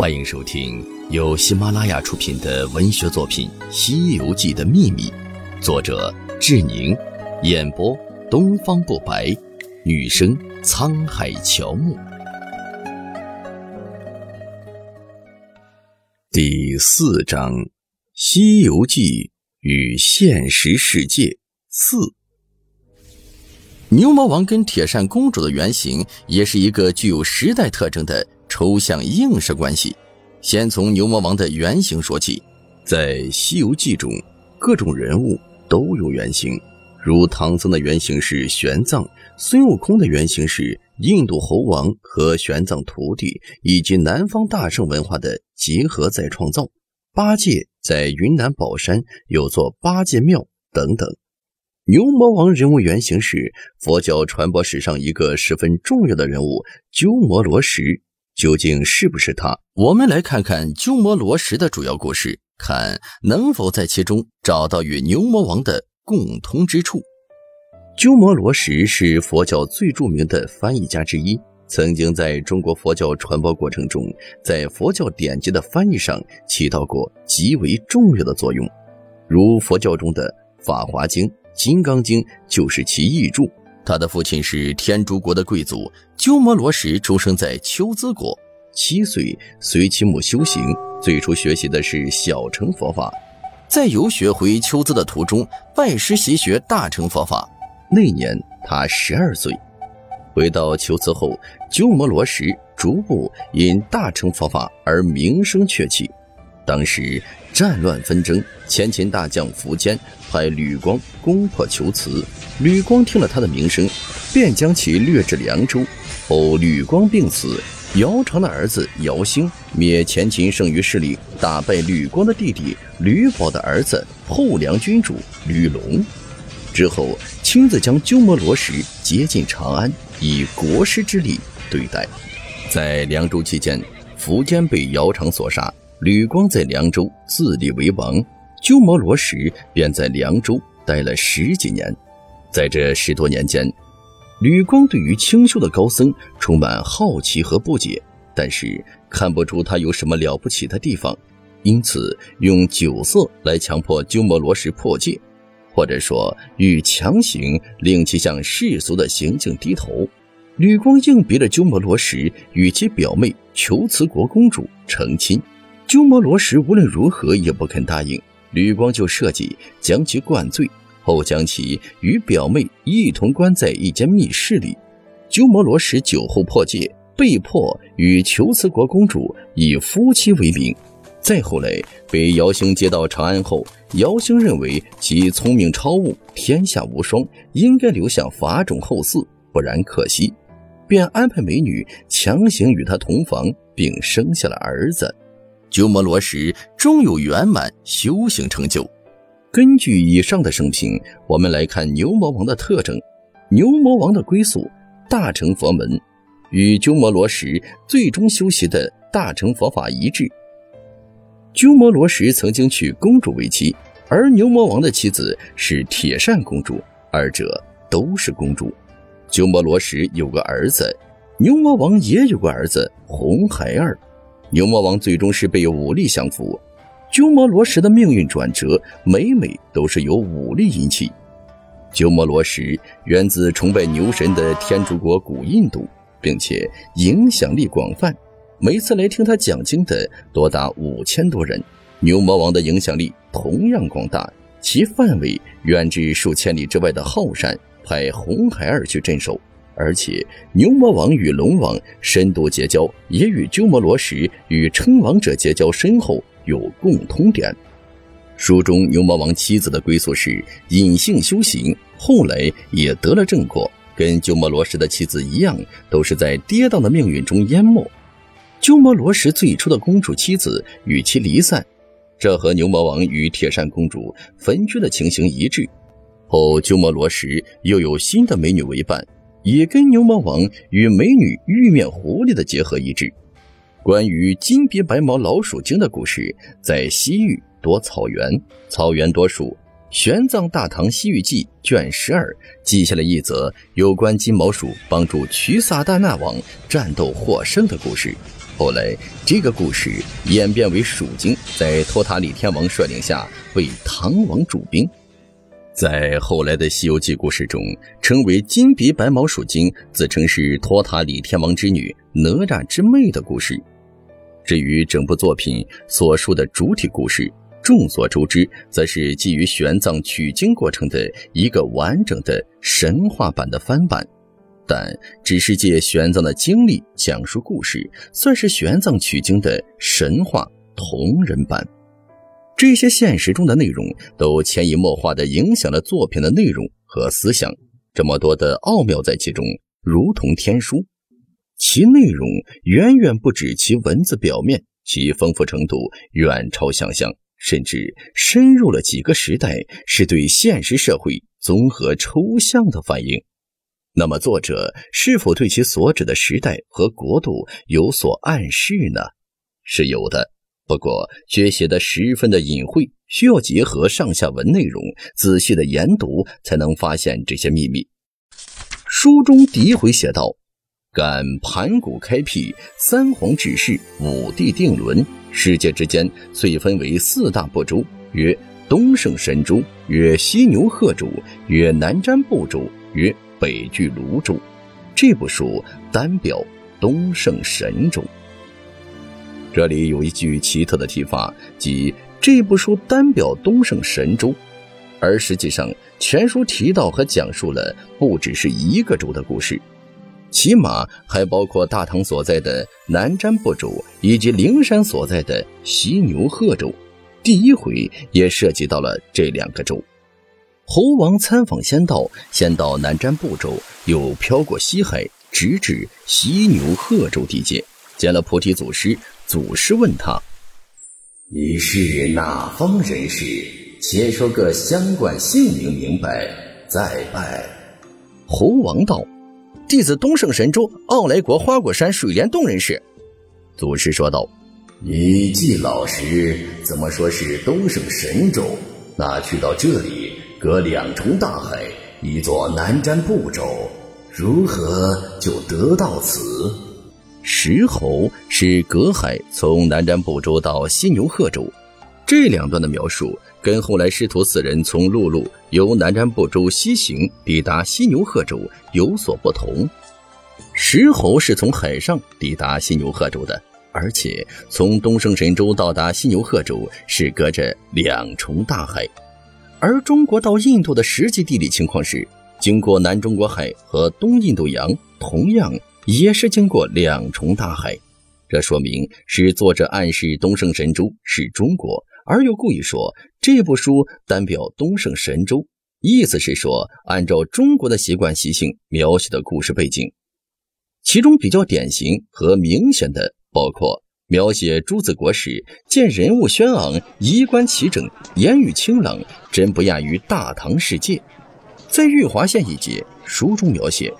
欢迎收听由喜马拉雅出品的文学作品《西游记的秘密》，作者志宁，演播东方不白，女生沧海乔木。第四章《西游记与现实世界四》。牛魔王跟铁扇公主的原型也是一个具有时代特征的。抽象映射关系，先从牛魔王的原型说起。在《西游记》中，各种人物都有原型，如唐僧的原型是玄奘，孙悟空的原型是印度猴王和玄奘徒弟，以及南方大圣文化的结合再创造。八戒在云南宝山有座八戒庙等等。牛魔王人物原型是佛教传播史上一个十分重要的人物——鸠摩罗什。究竟是不是他？我们来看看鸠摩罗什的主要故事，看能否在其中找到与牛魔王的共通之处。鸠摩罗什是佛教最著名的翻译家之一，曾经在中国佛教传播过程中，在佛教典籍的翻译上起到过极为重要的作用。如佛教中的《法华经》《金刚经》就是其译著。他的父亲是天竺国的贵族鸠摩罗什，出生在秋兹国。七岁随其母修行，最初学习的是小乘佛法，在游学回秋兹的途中，拜师习学大乘佛法。那年他十二岁。回到秋兹后，鸠摩罗什逐步因大乘佛法而名声鹊起。当时战乱纷争，前秦大将苻坚派吕光攻破求辞。吕光听了他的名声，便将其掠至凉州。后吕光病死，姚长的儿子姚兴灭前秦剩余势力，打败吕光的弟弟吕宝的儿子后梁君主吕龙。之后亲自将鸠摩罗什接进长安，以国师之力对待。在凉州期间，苻坚被姚长所杀。吕光在凉州自立为王，鸠摩罗什便在凉州待了十几年。在这十多年间，吕光对于清修的高僧充满好奇和不解，但是看不出他有什么了不起的地方，因此用酒色来强迫鸠摩罗什破戒，或者说欲强行令其向世俗的行径低头。吕光硬逼着鸠摩罗什与其表妹求慈国公主成亲。鸠摩罗什无论如何也不肯答应，吕光就设计将其灌醉，后将其与表妹一同关在一间密室里。鸠摩罗什酒后破戒，被迫与求慈国公主以夫妻为名。再后来被姚兴接到长安后，姚兴认为其聪明超物，天下无双，应该留下法种后嗣，不然可惜，便安排美女强行与他同房，并生下了儿子。鸠摩罗什终有圆满修行成就。根据以上的生平，我们来看牛魔王的特征。牛魔王的归宿大乘佛门，与鸠摩罗什最终修习的大乘佛法一致。鸠摩罗什曾经娶公主为妻，而牛魔王的妻子是铁扇公主，二者都是公主。鸠摩罗什有个儿子，牛魔王也有个儿子红孩儿。牛魔王最终是被武力降服，鸠摩罗什的命运转折每每都是由武力引起。鸠摩罗什源自崇拜牛神的天竺国古印度，并且影响力广泛，每次来听他讲经的多达五千多人。牛魔王的影响力同样广大，其范围远至数千里之外的浩山，派红孩儿去镇守。而且，牛魔王与龙王深度结交，也与鸠摩罗什与称王者结交深厚有共通点。书中牛魔王妻子的归宿是隐性修行，后来也得了正果，跟鸠摩罗什的妻子一样，都是在跌宕的命运中淹没。鸠摩罗什最初的公主妻子与其离散，这和牛魔王与铁扇公主分居的情形一致。后鸠摩罗什又有新的美女为伴。也跟牛魔王与美女玉面狐狸的结合一致。关于金鼻白毛老鼠精的故事，在西域多草原，草原多鼠，玄奘大唐西域记卷十二记下了一则有关金毛鼠帮助瞿萨大那王战斗获胜的故事。后来，这个故事演变为鼠精在托塔李天王率领下为唐王主兵。在后来的《西游记》故事中，称为金鼻白毛鼠精自称是托塔李天王之女哪吒之妹的故事。至于整部作品所述的主体故事，众所周知，则是基于玄奘取经过程的一个完整的神话版的翻版。但只是借玄奘的经历讲述故事，算是玄奘取经的神话同人版。这些现实中的内容都潜移默化地影响了作品的内容和思想，这么多的奥妙在其中，如同天书。其内容远远不止其文字表面，其丰富程度远超想象，甚至深入了几个时代，是对现实社会综合抽象的反应。那么，作者是否对其所指的时代和国度有所暗示呢？是有的。不过，却写得十分的隐晦，需要结合上下文内容，仔细的研读，才能发现这些秘密。书中第一回写道：“感盘古开辟，三皇治世，五帝定伦，世界之间遂分为四大部洲，曰东胜神州，曰西牛贺州，曰南瞻部洲，曰北俱泸州。这部书单表东胜神州。”这里有一句奇特的提法，即这部书单表东胜神州，而实际上全书提到和讲述了不只是一个州的故事，起码还包括大唐所在的南瞻部洲以及灵山所在的西牛贺州。第一回也涉及到了这两个州。猴王参访仙道，先到南瞻部洲，又飘过西海，直至西牛贺州地界，见了菩提祖师。祖师问他：“你是哪方人士？且说个相关姓名明白，再拜。”猴王道：“弟子东胜神州傲来国花果山水帘洞人士。”祖师说道：“你既老实，怎么说是东胜神州？那去到这里，隔两重大海，一座南瞻部洲，如何就得到此？”石猴是隔海从南瞻部洲到西牛贺州，这两段的描述跟后来师徒四人从陆路由南瞻部洲西行抵达西牛贺州有所不同。石猴是从海上抵达西牛贺州的，而且从东胜神州到达西牛贺州是隔着两重大海，而中国到印度的实际地理情况是经过南中国海和东印度洋，同样。也是经过两重大海，这说明是作者暗示东胜神州是中国，而又故意说这部书单表东胜神州，意思是说按照中国的习惯习性描写的故事背景。其中比较典型和明显的包括描写朱子国时，见人物轩昂，衣冠齐整，言语清朗，真不亚于大唐世界。在玉华县一节，书中描写。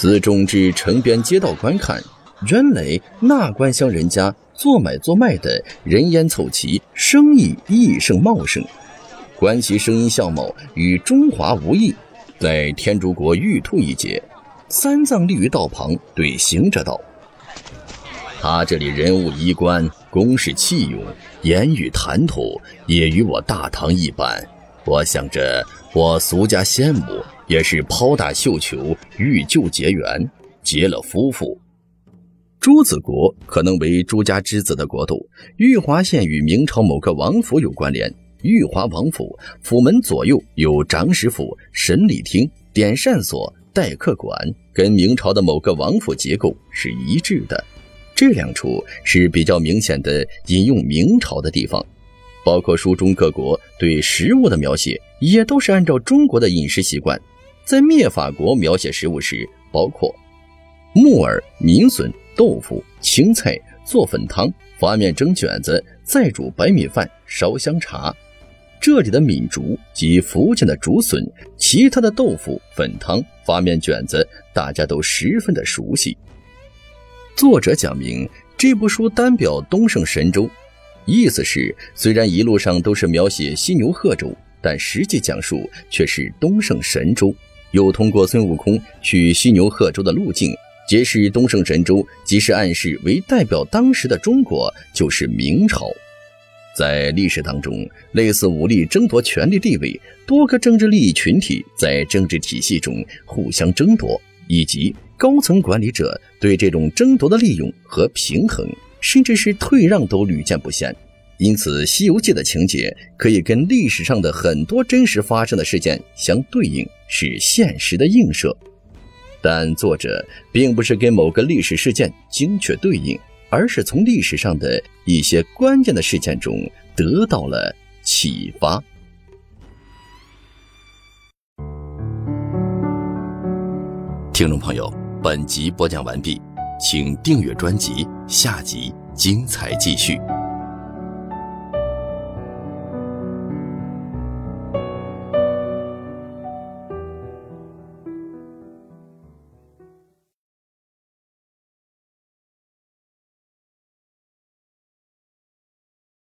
自中至城边街道观看，原来那官乡人家做买做卖的人烟凑齐，生意益盛茂盛。观其声音相貌与中华无异。在天竺国玉兔一节，三藏立于道旁，对行者道：“他这里人物衣冠，公事器用，言语谈吐，也与我大唐一般。我想着，我俗家羡慕。”也是抛大绣球，欲救结缘，结了夫妇。朱子国可能为朱家之子的国度。玉华县与明朝某个王府有关联。玉华王府府门左右有长史府、审理厅、点膳所、待客馆，跟明朝的某个王府结构是一致的。这两处是比较明显的引用明朝的地方。包括书中各国对食物的描写，也都是按照中国的饮食习惯。在灭法国描写食物时，包括木耳、米笋、豆腐、青菜做粉汤，发面蒸卷子，再煮白米饭，烧香茶。这里的闽竹及福建的竹笋，其他的豆腐、粉汤、发面卷子，大家都十分的熟悉。作者讲明这部书单表东胜神州，意思是虽然一路上都是描写犀牛贺州。但实际讲述却是东胜神州。又通过孙悟空去犀牛贺州的路径，揭示东胜神州即是暗示为代表当时的中国就是明朝。在历史当中，类似武力争夺权力地位、多个政治利益群体在政治体系中互相争夺，以及高层管理者对这种争夺的利用和平衡，甚至是退让都屡见不鲜。因此，《西游记》的情节可以跟历史上的很多真实发生的事件相对应，是现实的映射。但作者并不是跟某个历史事件精确对应。而是从历史上的一些关键的事件中得到了启发。听众朋友，本集播讲完毕，请订阅专辑，下集精彩继续。